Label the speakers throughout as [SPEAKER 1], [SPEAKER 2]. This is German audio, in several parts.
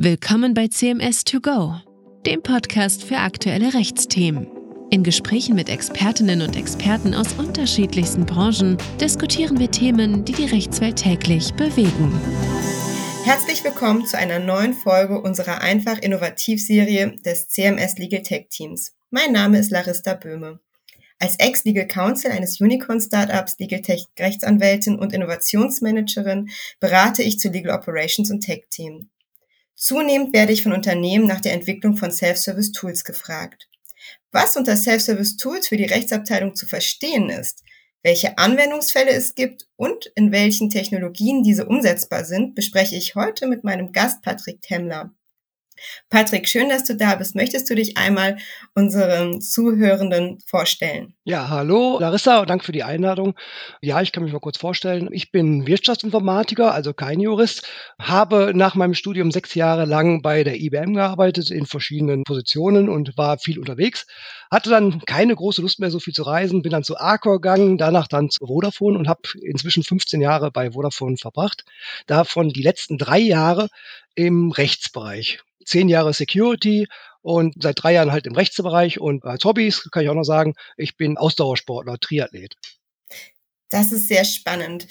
[SPEAKER 1] Willkommen bei CMS 2 Go, dem Podcast für aktuelle Rechtsthemen. In Gesprächen mit Expertinnen und Experten aus unterschiedlichsten Branchen diskutieren wir Themen, die die Rechtswelt täglich bewegen.
[SPEAKER 2] Herzlich willkommen zu einer neuen Folge unserer einfach Innovativserie des CMS Legal Tech Teams. Mein Name ist Larista Böhme. Als Ex-Legal Counsel eines Unicorn-Startups, Legal Tech Rechtsanwältin und Innovationsmanagerin berate ich zu Legal Operations und Tech-Team. Zunehmend werde ich von Unternehmen nach der Entwicklung von Self-Service Tools gefragt. Was unter Self-Service Tools für die Rechtsabteilung zu verstehen ist, welche Anwendungsfälle es gibt und in welchen Technologien diese umsetzbar sind, bespreche ich heute mit meinem Gast Patrick Temmler. Patrick, schön, dass du da bist. Möchtest du dich einmal unseren Zuhörenden vorstellen?
[SPEAKER 3] Ja, hallo Larissa, danke für die Einladung. Ja, ich kann mich mal kurz vorstellen. Ich bin Wirtschaftsinformatiker, also kein Jurist, habe nach meinem Studium sechs Jahre lang bei der IBM gearbeitet in verschiedenen Positionen und war viel unterwegs. Hatte dann keine große Lust mehr, so viel zu reisen, bin dann zu Arcor gegangen, danach dann zu Vodafone und habe inzwischen 15 Jahre bei Vodafone verbracht. Davon die letzten drei Jahre im Rechtsbereich zehn Jahre Security und seit drei Jahren halt im Rechtsbereich und als Hobbys kann ich auch noch sagen, ich bin Ausdauersportler, Triathlet.
[SPEAKER 2] Das ist sehr spannend.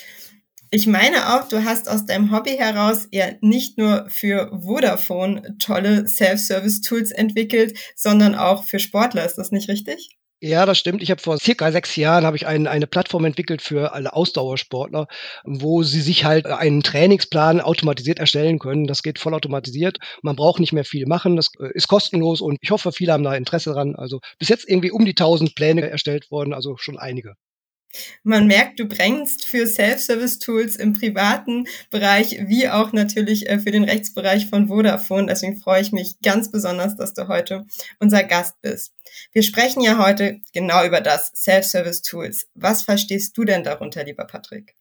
[SPEAKER 2] Ich meine auch, du hast aus deinem Hobby heraus ja nicht nur für Vodafone tolle Self-Service-Tools entwickelt, sondern auch für Sportler. Ist das nicht richtig?
[SPEAKER 3] Ja, das stimmt. Ich habe vor circa sechs Jahren habe ich ein, eine Plattform entwickelt für alle Ausdauersportler, wo sie sich halt einen Trainingsplan automatisiert erstellen können. Das geht vollautomatisiert. Man braucht nicht mehr viel machen. Das äh, ist kostenlos und ich hoffe, viele haben da Interesse dran. Also bis jetzt irgendwie um die 1000 Pläne erstellt worden, also schon einige.
[SPEAKER 2] Man merkt, du brennst für Self-Service-Tools im privaten Bereich wie auch natürlich äh, für den Rechtsbereich von Vodafone. Deswegen freue ich mich ganz besonders, dass du heute unser Gast bist. Wir sprechen ja heute genau über das Self-Service-Tools. Was verstehst du denn darunter, lieber Patrick?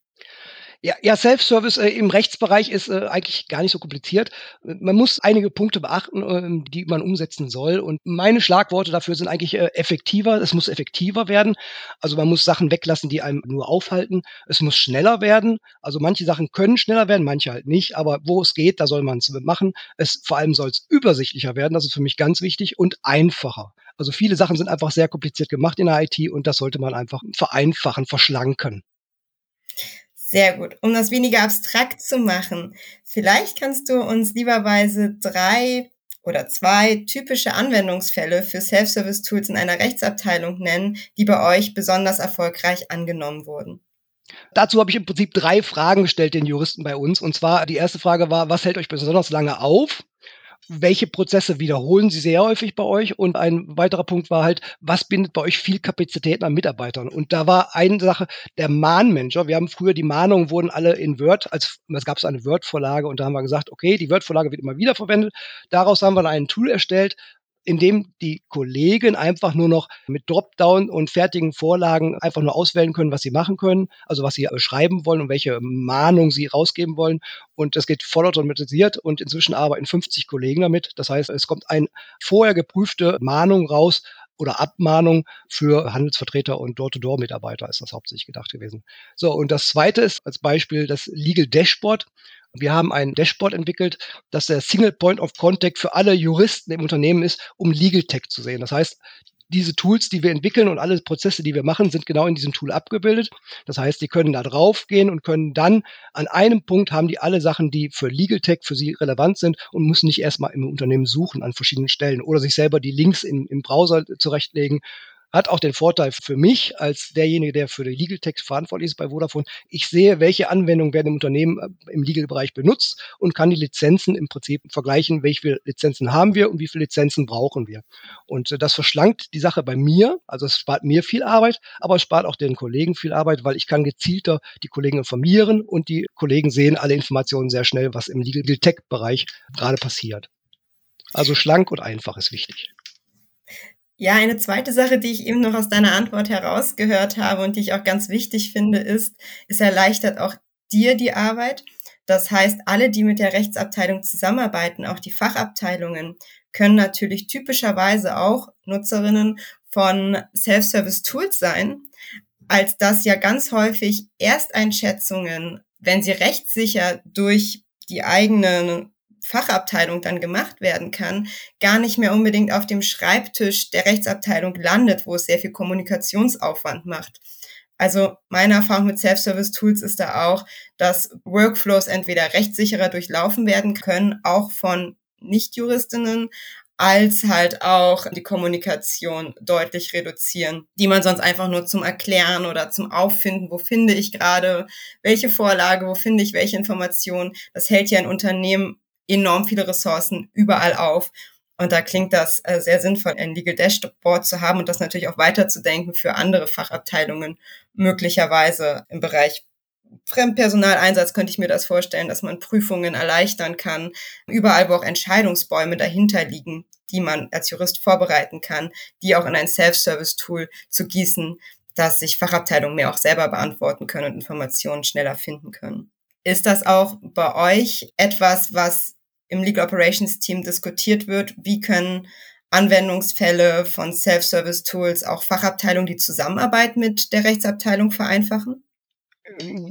[SPEAKER 3] Ja, ja Self-Service äh, im Rechtsbereich ist äh, eigentlich gar nicht so kompliziert. Man muss einige Punkte beachten, äh, die man umsetzen soll. Und meine Schlagworte dafür sind eigentlich äh, effektiver. Es muss effektiver werden. Also man muss Sachen weglassen, die einem nur aufhalten. Es muss schneller werden. Also manche Sachen können schneller werden, manche halt nicht. Aber wo es geht, da soll man es machen. Es vor allem soll es übersichtlicher werden. Das ist für mich ganz wichtig und einfacher. Also viele Sachen sind einfach sehr kompliziert gemacht in der IT und das sollte man einfach vereinfachen, verschlanken.
[SPEAKER 2] Sehr gut. Um das weniger abstrakt zu machen, vielleicht kannst du uns lieberweise drei oder zwei typische Anwendungsfälle für Self-Service-Tools in einer Rechtsabteilung nennen, die bei euch besonders erfolgreich angenommen wurden.
[SPEAKER 3] Dazu habe ich im Prinzip drei Fragen gestellt den Juristen bei uns. Und zwar die erste Frage war, was hält euch besonders lange auf? Welche Prozesse wiederholen Sie sehr häufig bei euch? Und ein weiterer Punkt war halt, was bindet bei euch viel Kapazitäten an Mitarbeitern? Und da war eine Sache, der Mahnmanager. Wir haben früher die Mahnungen wurden alle in Word, als es gab so eine Word-Vorlage und da haben wir gesagt, okay, die Word-Vorlage wird immer wieder verwendet. Daraus haben wir dann ein Tool erstellt, in dem die Kollegen einfach nur noch mit Dropdown und fertigen Vorlagen einfach nur auswählen können, was sie machen können, also was sie schreiben wollen und welche Mahnung sie rausgeben wollen. Und das geht vollautomatisiert und inzwischen arbeiten 50 Kollegen damit. Das heißt, es kommt eine vorher geprüfte Mahnung raus, oder Abmahnung für Handelsvertreter und Door-to-Door-Mitarbeiter ist das hauptsächlich gedacht gewesen. So, und das zweite ist als Beispiel das Legal Dashboard. Wir haben ein Dashboard entwickelt, das der Single Point of Contact für alle Juristen im Unternehmen ist, um Legal Tech zu sehen. Das heißt, diese Tools, die wir entwickeln und alle Prozesse, die wir machen, sind genau in diesem Tool abgebildet. Das heißt, die können da drauf gehen und können dann an einem Punkt haben die alle Sachen, die für Legal Tech für sie relevant sind und müssen nicht erstmal im Unternehmen suchen an verschiedenen Stellen oder sich selber die Links in, im Browser zurechtlegen hat auch den Vorteil für mich als derjenige, der für den Legal Text verantwortlich ist bei Vodafone. Ich sehe, welche Anwendungen werden im Unternehmen äh, im Legal-Bereich benutzt und kann die Lizenzen im Prinzip vergleichen, welche Lizenzen haben wir und wie viele Lizenzen brauchen wir. Und äh, das verschlankt die Sache bei mir. Also es spart mir viel Arbeit, aber es spart auch den Kollegen viel Arbeit, weil ich kann gezielter die Kollegen informieren und die Kollegen sehen alle Informationen sehr schnell, was im Legal Tech-Bereich gerade passiert. Also schlank und einfach ist wichtig.
[SPEAKER 2] Ja, eine zweite Sache, die ich eben noch aus deiner Antwort herausgehört habe und die ich auch ganz wichtig finde, ist, es erleichtert auch dir die Arbeit. Das heißt, alle, die mit der Rechtsabteilung zusammenarbeiten, auch die Fachabteilungen, können natürlich typischerweise auch Nutzerinnen von Self-Service-Tools sein, als dass ja ganz häufig Ersteinschätzungen, wenn sie rechtssicher durch die eigenen Fachabteilung dann gemacht werden kann, gar nicht mehr unbedingt auf dem Schreibtisch der Rechtsabteilung landet, wo es sehr viel Kommunikationsaufwand macht. Also meine Erfahrung mit Self-Service-Tools ist da auch, dass Workflows entweder rechtssicherer durchlaufen werden können, auch von Nicht-Juristinnen, als halt auch die Kommunikation deutlich reduzieren, die man sonst einfach nur zum Erklären oder zum Auffinden, wo finde ich gerade welche Vorlage, wo finde ich welche Informationen, das hält ja ein Unternehmen enorm viele Ressourcen überall auf. Und da klingt das äh, sehr sinnvoll, ein Legal Dashboard zu haben und das natürlich auch weiterzudenken für andere Fachabteilungen, möglicherweise im Bereich Fremdpersonaleinsatz könnte ich mir das vorstellen, dass man Prüfungen erleichtern kann, überall, wo auch Entscheidungsbäume dahinter liegen, die man als Jurist vorbereiten kann, die auch in ein Self-Service-Tool zu gießen, dass sich Fachabteilungen mehr auch selber beantworten können und Informationen schneller finden können. Ist das auch bei euch etwas, was im Legal Operations Team diskutiert wird? Wie können Anwendungsfälle von Self-Service-Tools auch Fachabteilungen die Zusammenarbeit mit der Rechtsabteilung vereinfachen?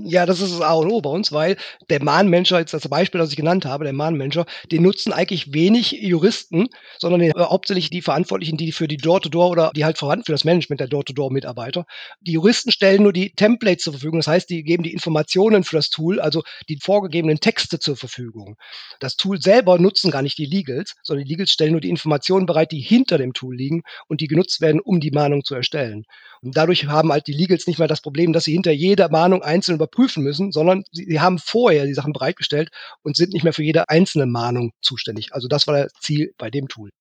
[SPEAKER 3] Ja, das ist das A und O bei uns, weil der Mahnmanager, jetzt das Beispiel, das ich genannt habe, der Mahnmanager, den nutzen eigentlich wenig Juristen, sondern den, äh, hauptsächlich die Verantwortlichen, die für die Door-to-Door -Door oder die halt vorhanden für das Management der Door-to-Door-Mitarbeiter. Die Juristen stellen nur die Templates zur Verfügung, das heißt, die geben die Informationen für das Tool, also die vorgegebenen Texte zur Verfügung. Das Tool selber nutzen gar nicht die Legals, sondern die Legals stellen nur die Informationen bereit, die hinter dem Tool liegen und die genutzt werden, um die Mahnung zu erstellen. Und dadurch haben halt die Legals nicht mehr das Problem, dass sie hinter jeder Mahnung einzeln überprüfen müssen, sondern sie, sie haben vorher die Sachen bereitgestellt und sind nicht mehr für jede einzelne Mahnung zuständig. Also das war das Ziel bei dem Tool.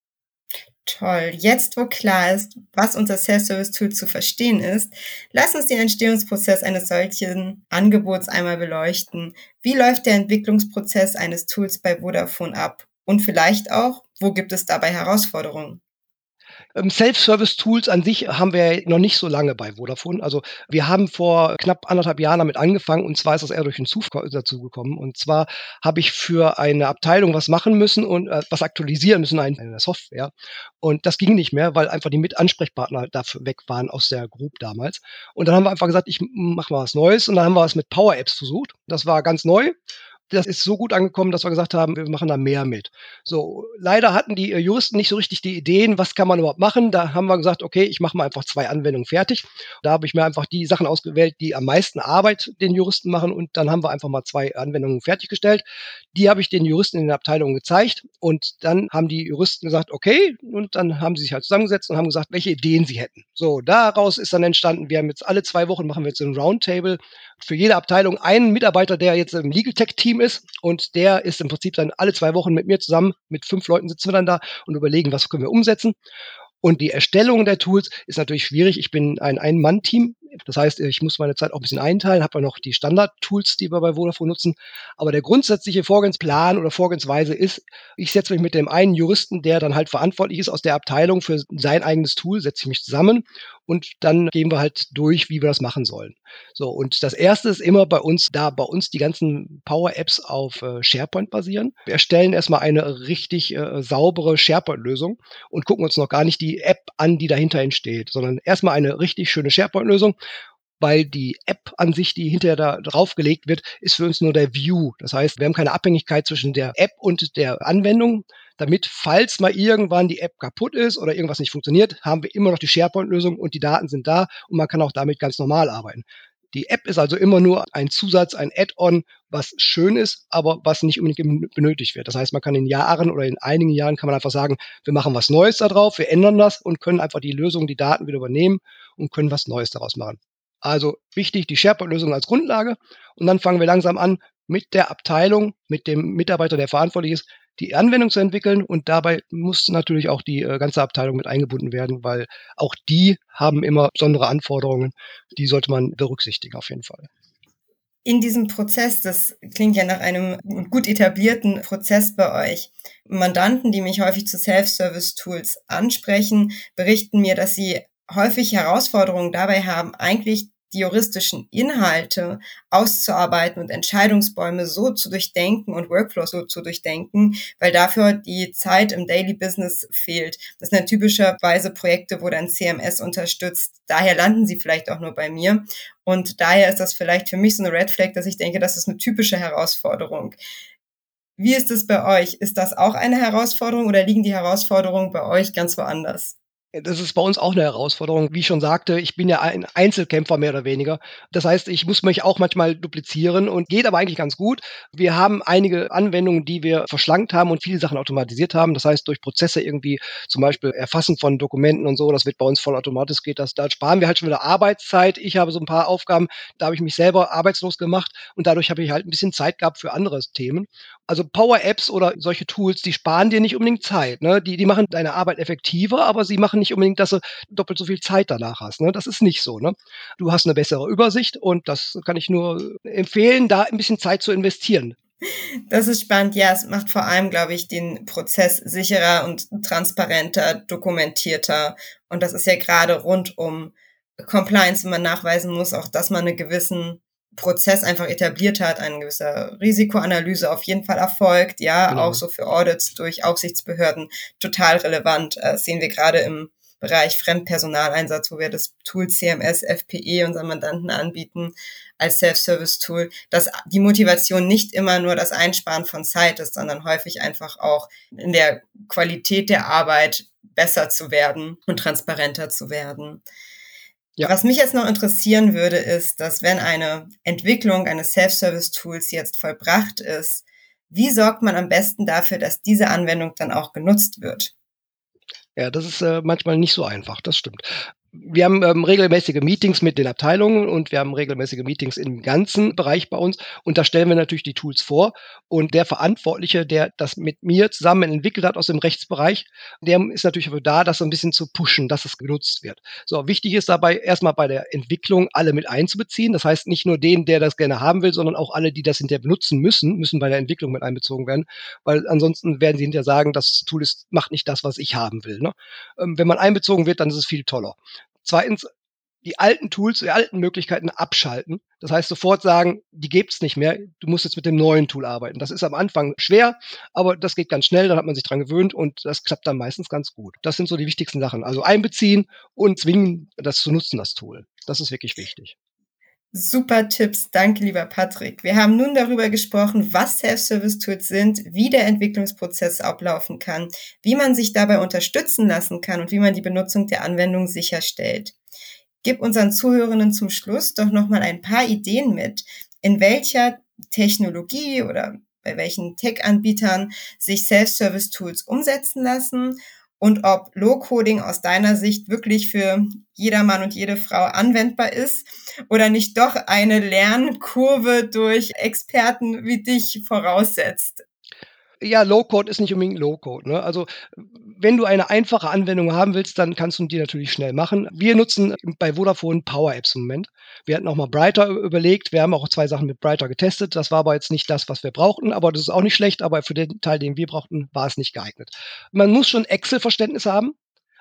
[SPEAKER 2] Toll. Jetzt, wo klar ist, was unser Self-Service-Tool zu verstehen ist, lass uns den Entstehungsprozess eines solchen Angebots einmal beleuchten. Wie läuft der Entwicklungsprozess eines Tools bei Vodafone ab? Und vielleicht auch, wo gibt es dabei Herausforderungen?
[SPEAKER 3] Ähm, Self-Service-Tools an sich haben wir noch nicht so lange bei Vodafone. Also wir haben vor knapp anderthalb Jahren damit angefangen und zwar ist das eher durch den Zufall dazu gekommen. Und zwar habe ich für eine Abteilung was machen müssen und äh, was aktualisieren müssen, eine, eine Software. Und das ging nicht mehr, weil einfach die Mitansprechpartner dafür weg waren aus der Group damals. Und dann haben wir einfach gesagt, ich mache mal was Neues und dann haben wir es mit Power Apps versucht. Das war ganz neu das ist so gut angekommen, dass wir gesagt haben, wir machen da mehr mit. So, leider hatten die äh, Juristen nicht so richtig die Ideen, was kann man überhaupt machen. Da haben wir gesagt, okay, ich mache mal einfach zwei Anwendungen fertig. Da habe ich mir einfach die Sachen ausgewählt, die am meisten Arbeit den Juristen machen und dann haben wir einfach mal zwei Anwendungen fertiggestellt. Die habe ich den Juristen in den Abteilungen gezeigt und dann haben die Juristen gesagt, okay, und dann haben sie sich halt zusammengesetzt und haben gesagt, welche Ideen sie hätten. So, daraus ist dann entstanden, wir haben jetzt alle zwei Wochen machen wir jetzt ein Roundtable für jede Abteilung einen Mitarbeiter, der jetzt im Legal Tech Team ist und der ist im Prinzip dann alle zwei Wochen mit mir zusammen, mit fünf Leuten sitzen wir dann da und überlegen, was können wir umsetzen. Und die Erstellung der Tools ist natürlich schwierig. Ich bin ein Ein-Mann-Team. Das heißt, ich muss meine Zeit auch ein bisschen einteilen, habe noch die Standard-Tools, die wir bei Vodafone nutzen. Aber der grundsätzliche Vorgehensplan oder Vorgehensweise ist, ich setze mich mit dem einen Juristen, der dann halt verantwortlich ist aus der Abteilung für sein eigenes Tool, setze ich mich zusammen und dann gehen wir halt durch, wie wir das machen sollen. So, und das erste ist immer bei uns, da bei uns die ganzen Power-Apps auf äh, SharePoint basieren. Wir erstellen erstmal eine richtig äh, saubere SharePoint-Lösung und gucken uns noch gar nicht die App an, die dahinter entsteht, sondern erstmal eine richtig schöne SharePoint-Lösung weil die App an sich, die hinterher da draufgelegt wird, ist für uns nur der View. Das heißt, wir haben keine Abhängigkeit zwischen der App und der Anwendung, damit, falls mal irgendwann die App kaputt ist oder irgendwas nicht funktioniert, haben wir immer noch die SharePoint-Lösung und die Daten sind da und man kann auch damit ganz normal arbeiten. Die App ist also immer nur ein Zusatz, ein Add-on, was schön ist, aber was nicht unbedingt benötigt wird. Das heißt, man kann in Jahren oder in einigen Jahren kann man einfach sagen, wir machen was Neues da drauf, wir ändern das und können einfach die Lösung, die Daten wieder übernehmen und können was Neues daraus machen. Also wichtig, die SharePoint-Lösung als Grundlage und dann fangen wir langsam an, mit der Abteilung, mit dem Mitarbeiter, der verantwortlich ist, die Anwendung zu entwickeln. Und dabei muss natürlich auch die äh, ganze Abteilung mit eingebunden werden, weil auch die haben immer besondere Anforderungen. Die sollte man berücksichtigen auf jeden Fall.
[SPEAKER 2] In diesem Prozess, das klingt ja nach einem gut etablierten Prozess bei euch. Mandanten, die mich häufig zu Self-Service-Tools ansprechen, berichten mir, dass sie häufig Herausforderungen dabei haben, eigentlich die juristischen Inhalte auszuarbeiten und Entscheidungsbäume so zu durchdenken und Workflows so zu durchdenken, weil dafür die Zeit im Daily Business fehlt. Das sind ja typischerweise Projekte, wo dann CMS unterstützt. Daher landen sie vielleicht auch nur bei mir. Und daher ist das vielleicht für mich so eine Red Flag, dass ich denke, das ist eine typische Herausforderung. Wie ist es bei euch? Ist das auch eine Herausforderung oder liegen die Herausforderungen bei euch ganz woanders?
[SPEAKER 3] Das ist bei uns auch eine Herausforderung. Wie ich schon sagte, ich bin ja ein Einzelkämpfer mehr oder weniger. Das heißt, ich muss mich auch manchmal duplizieren und geht aber eigentlich ganz gut. Wir haben einige Anwendungen, die wir verschlankt haben und viele Sachen automatisiert haben. Das heißt, durch Prozesse irgendwie zum Beispiel Erfassen von Dokumenten und so, das wird bei uns vollautomatisch geht das. Da sparen wir halt schon wieder Arbeitszeit. Ich habe so ein paar Aufgaben, da habe ich mich selber arbeitslos gemacht und dadurch habe ich halt ein bisschen Zeit gehabt für andere Themen. Also Power-Apps oder solche Tools, die sparen dir nicht unbedingt Zeit. Ne? Die, die machen deine Arbeit effektiver, aber sie machen nicht unbedingt, dass du doppelt so viel Zeit danach hast. Ne? Das ist nicht so. Ne? Du hast eine bessere Übersicht und das kann ich nur empfehlen, da ein bisschen Zeit zu investieren.
[SPEAKER 2] Das ist spannend. Ja, es macht vor allem, glaube ich, den Prozess sicherer und transparenter, dokumentierter. Und das ist ja gerade rund um Compliance, wenn man nachweisen muss, auch dass man einen gewissen Prozess einfach etabliert hat, eine gewisse Risikoanalyse auf jeden Fall erfolgt, ja, genau. auch so für Audits durch Aufsichtsbehörden total relevant. Das sehen wir gerade im Bereich Fremdpersonaleinsatz, wo wir das Tool CMS FPE unseren Mandanten anbieten als Self-Service-Tool, dass die Motivation nicht immer nur das Einsparen von Zeit ist, sondern häufig einfach auch in der Qualität der Arbeit besser zu werden und transparenter zu werden. Ja. Was mich jetzt noch interessieren würde, ist, dass wenn eine Entwicklung eines Self-Service-Tools jetzt vollbracht ist, wie sorgt man am besten dafür, dass diese Anwendung dann auch genutzt wird?
[SPEAKER 3] Ja, das ist äh, manchmal nicht so einfach, das stimmt wir haben ähm, regelmäßige Meetings mit den Abteilungen und wir haben regelmäßige Meetings im ganzen Bereich bei uns und da stellen wir natürlich die Tools vor und der Verantwortliche, der das mit mir zusammen entwickelt hat aus dem Rechtsbereich, der ist natürlich dafür da, das so ein bisschen zu pushen, dass es genutzt wird. So, wichtig ist dabei erstmal bei der Entwicklung alle mit einzubeziehen. Das heißt nicht nur den, der das gerne haben will, sondern auch alle, die das hinterher benutzen müssen, müssen bei der Entwicklung mit einbezogen werden, weil ansonsten werden sie hinterher sagen, das Tool ist, macht nicht das, was ich haben will. Ne? Ähm, wenn man einbezogen wird, dann ist es viel toller. Zweitens, die alten Tools, die alten Möglichkeiten abschalten. Das heißt, sofort sagen, die gibt's nicht mehr. Du musst jetzt mit dem neuen Tool arbeiten. Das ist am Anfang schwer, aber das geht ganz schnell. Dann hat man sich dran gewöhnt und das klappt dann meistens ganz gut. Das sind so die wichtigsten Sachen. Also einbeziehen und zwingen, das zu nutzen, das Tool. Das ist wirklich wichtig.
[SPEAKER 2] Super Tipps, danke lieber Patrick. Wir haben nun darüber gesprochen, was Self-Service-Tools sind, wie der Entwicklungsprozess ablaufen kann, wie man sich dabei unterstützen lassen kann und wie man die Benutzung der Anwendung sicherstellt. Gib unseren Zuhörenden zum Schluss doch nochmal ein paar Ideen mit, in welcher Technologie oder bei welchen Tech-Anbietern sich Self-Service-Tools umsetzen lassen und ob Low-Coding aus deiner Sicht wirklich für jeder Mann und jede Frau anwendbar ist oder nicht doch eine Lernkurve durch Experten wie dich voraussetzt
[SPEAKER 3] ja, Low-Code ist nicht unbedingt Low-Code. Ne? Also wenn du eine einfache Anwendung haben willst, dann kannst du die natürlich schnell machen. Wir nutzen bei Vodafone Power Apps im Moment. Wir hatten auch mal Brighter überlegt. Wir haben auch zwei Sachen mit Brighter getestet. Das war aber jetzt nicht das, was wir brauchten, aber das ist auch nicht schlecht. Aber für den Teil, den wir brauchten, war es nicht geeignet. Man muss schon Excel-Verständnis haben.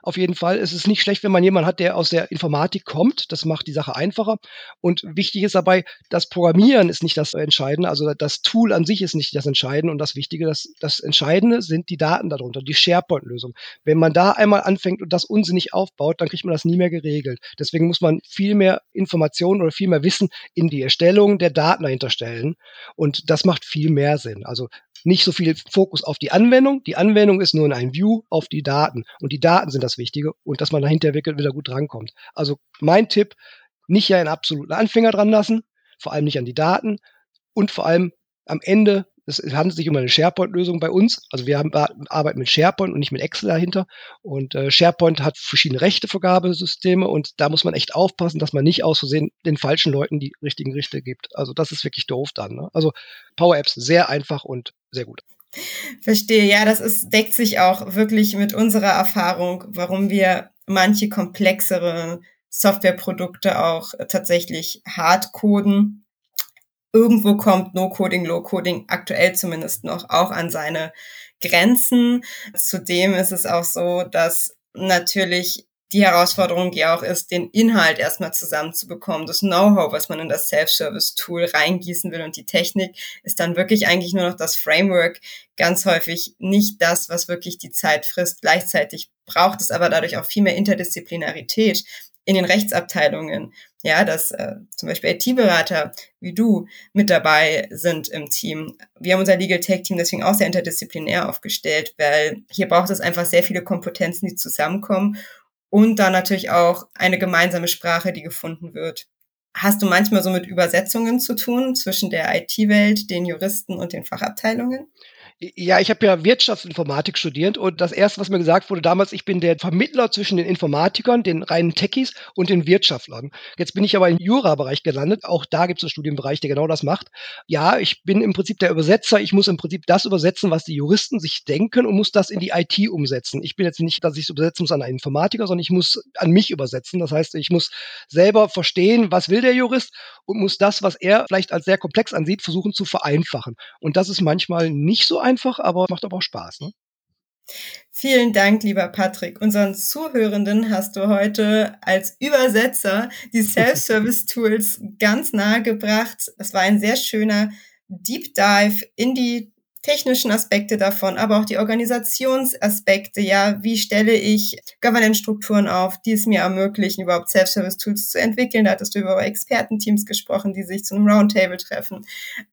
[SPEAKER 3] Auf jeden Fall ist es nicht schlecht, wenn man jemanden hat, der aus der Informatik kommt. Das macht die Sache einfacher. Und wichtig ist dabei, das Programmieren ist nicht das Entscheidende. Also das Tool an sich ist nicht das Entscheidende. Und das Wichtige, das, das Entscheidende sind die Daten darunter, die SharePoint-Lösung. Wenn man da einmal anfängt und das unsinnig aufbaut, dann kriegt man das nie mehr geregelt. Deswegen muss man viel mehr Informationen oder viel mehr Wissen in die Erstellung der Daten dahinter stellen. Und das macht viel mehr Sinn. Also nicht so viel Fokus auf die Anwendung. Die Anwendung ist nur in ein View auf die Daten. Und die Daten sind das Wichtige und dass man dahinter wirklich wieder gut drankommt. Also mein Tipp, nicht ja einen absoluten Anfänger dran lassen, vor allem nicht an die Daten und vor allem am Ende es handelt sich um eine SharePoint-Lösung bei uns. Also wir haben, arbeiten mit SharePoint und nicht mit Excel dahinter. Und äh, SharePoint hat verschiedene Rechtevergabesysteme und da muss man echt aufpassen, dass man nicht aus Versehen den falschen Leuten die richtigen Richter gibt. Also das ist wirklich doof dann. Ne? Also Power Apps sehr einfach und sehr gut.
[SPEAKER 2] Verstehe, ja, das ist, deckt sich auch wirklich mit unserer Erfahrung, warum wir manche komplexere Softwareprodukte auch tatsächlich hart coden irgendwo kommt No-Coding, Low-Coding aktuell zumindest noch auch an seine Grenzen. Zudem ist es auch so, dass natürlich die Herausforderung ja auch ist, den Inhalt erstmal zusammenzubekommen, das Know-how, was man in das Self-Service-Tool reingießen will und die Technik ist dann wirklich eigentlich nur noch das Framework, ganz häufig nicht das, was wirklich die Zeit frisst. Gleichzeitig braucht es aber dadurch auch viel mehr Interdisziplinarität in den Rechtsabteilungen. Ja, dass äh, zum Beispiel IT-Berater wie du mit dabei sind im Team. Wir haben unser Legal Tech Team deswegen auch sehr interdisziplinär aufgestellt, weil hier braucht es einfach sehr viele Kompetenzen, die zusammenkommen und dann natürlich auch eine gemeinsame Sprache, die gefunden wird. Hast du manchmal so mit Übersetzungen zu tun zwischen der IT-Welt, den Juristen und den Fachabteilungen?
[SPEAKER 3] Ja, ich habe ja Wirtschaftsinformatik studiert und das erste, was mir gesagt wurde damals, ich bin der Vermittler zwischen den Informatikern, den reinen Techies und den Wirtschaftlern. Jetzt bin ich aber im Jura-Bereich gelandet. Auch da gibt es einen Studienbereich, der genau das macht. Ja, ich bin im Prinzip der Übersetzer. Ich muss im Prinzip das übersetzen, was die Juristen sich denken und muss das in die IT umsetzen. Ich bin jetzt nicht, dass ich es übersetzen muss an einen Informatiker, sondern ich muss an mich übersetzen. Das heißt, ich muss selber verstehen, was will der Jurist und muss das, was er vielleicht als sehr komplex ansieht, versuchen zu vereinfachen. Und das ist manchmal nicht so einfach, aber macht aber auch Spaß. Ne?
[SPEAKER 2] Vielen Dank, lieber Patrick. Unseren Zuhörenden hast du heute als Übersetzer die Self-Service-Tools ganz nahe gebracht. Es war ein sehr schöner Deep Dive in die technischen Aspekte davon, aber auch die Organisationsaspekte. Ja, wie stelle ich Governance-Strukturen auf, die es mir ermöglichen, überhaupt Self-Service-Tools zu entwickeln? Da hattest du über Expertenteams gesprochen, die sich zu einem Roundtable treffen.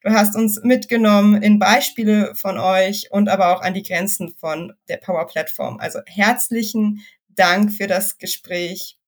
[SPEAKER 2] Du hast uns mitgenommen in Beispiele von euch und aber auch an die Grenzen von der Power-Plattform. Also herzlichen Dank für das Gespräch.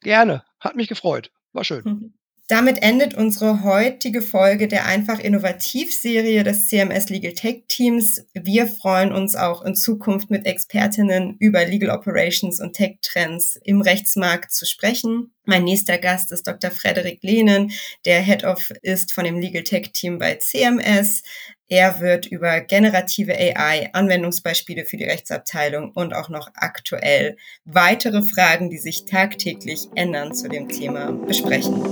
[SPEAKER 3] Gerne, hat mich gefreut. War schön. Mhm.
[SPEAKER 2] Damit endet unsere heutige Folge der Einfach Innovativ-Serie des CMS Legal Tech Teams. Wir freuen uns auch in Zukunft mit Expertinnen über Legal Operations und Tech Trends im Rechtsmarkt zu sprechen. Mein nächster Gast ist Dr. Frederik Lehnen, der Head of ist von dem Legal Tech Team bei CMS. Er wird über generative AI, Anwendungsbeispiele für die Rechtsabteilung und auch noch aktuell weitere Fragen, die sich tagtäglich ändern zu dem Thema besprechen.